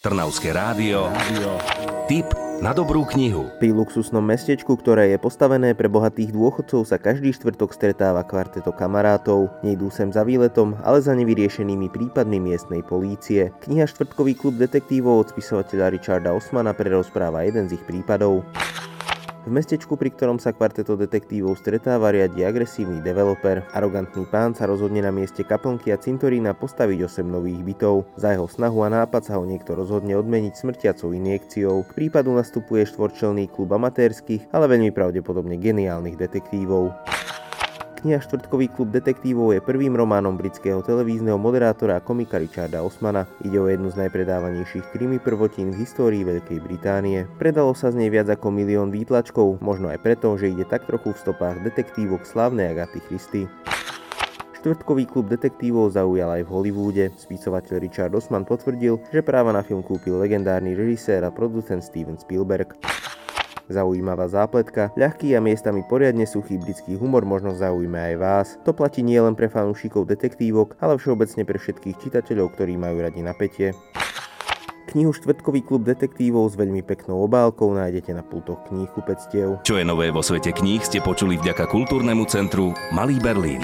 Trnavské rádio. Tip na dobrú knihu. Pri luxusnom mestečku, ktoré je postavené pre bohatých dôchodcov, sa každý štvrtok stretáva kvarteto kamarátov. Nejdú sem za výletom, ale za nevyriešenými prípadmi miestnej polície. Kniha Štvrtkový klub detektívov od spisovateľa Richarda Osmana prerozpráva jeden z ich prípadov. V mestečku, pri ktorom sa kvarteto detektívov stretáva, riadi agresívny developer. Arogantný pán sa rozhodne na mieste kaplnky a cintorína postaviť 8 nových bytov. Za jeho snahu a nápad sa ho niekto rozhodne odmeniť smrtiacou injekciou. K prípadu nastupuje štvorčelný klub amatérskych, ale veľmi pravdepodobne geniálnych detektívov. Kniha Štvrtkový klub detektívov je prvým románom britského televízneho moderátora a komika Richarda Osmana. Ide o jednu z najpredávanejších krimi prvotín v histórii Veľkej Británie. Predalo sa z nej viac ako milión výtlačkov, možno aj preto, že ide tak trochu v stopách detektívok slávnej Agaty Christy. Štvrtkový klub detektívov zaujal aj v Hollywoode. Spisovateľ Richard Osman potvrdil, že práva na film kúpil legendárny režisér a producent Steven Spielberg. Zaujímavá zápletka, ľahký a miestami poriadne suchý britský humor možno zaujíme aj vás. To platí nielen pre fanúšikov detektívok, ale všeobecne pre všetkých čitateľov, ktorí majú radi napätie. Knihu Štvrtkový klub detektívov s veľmi peknou obálkou nájdete na pultoch kníh kupectiev. Čo je nové vo svete kníh ste počuli vďaka kultúrnemu centru Malý Berlín.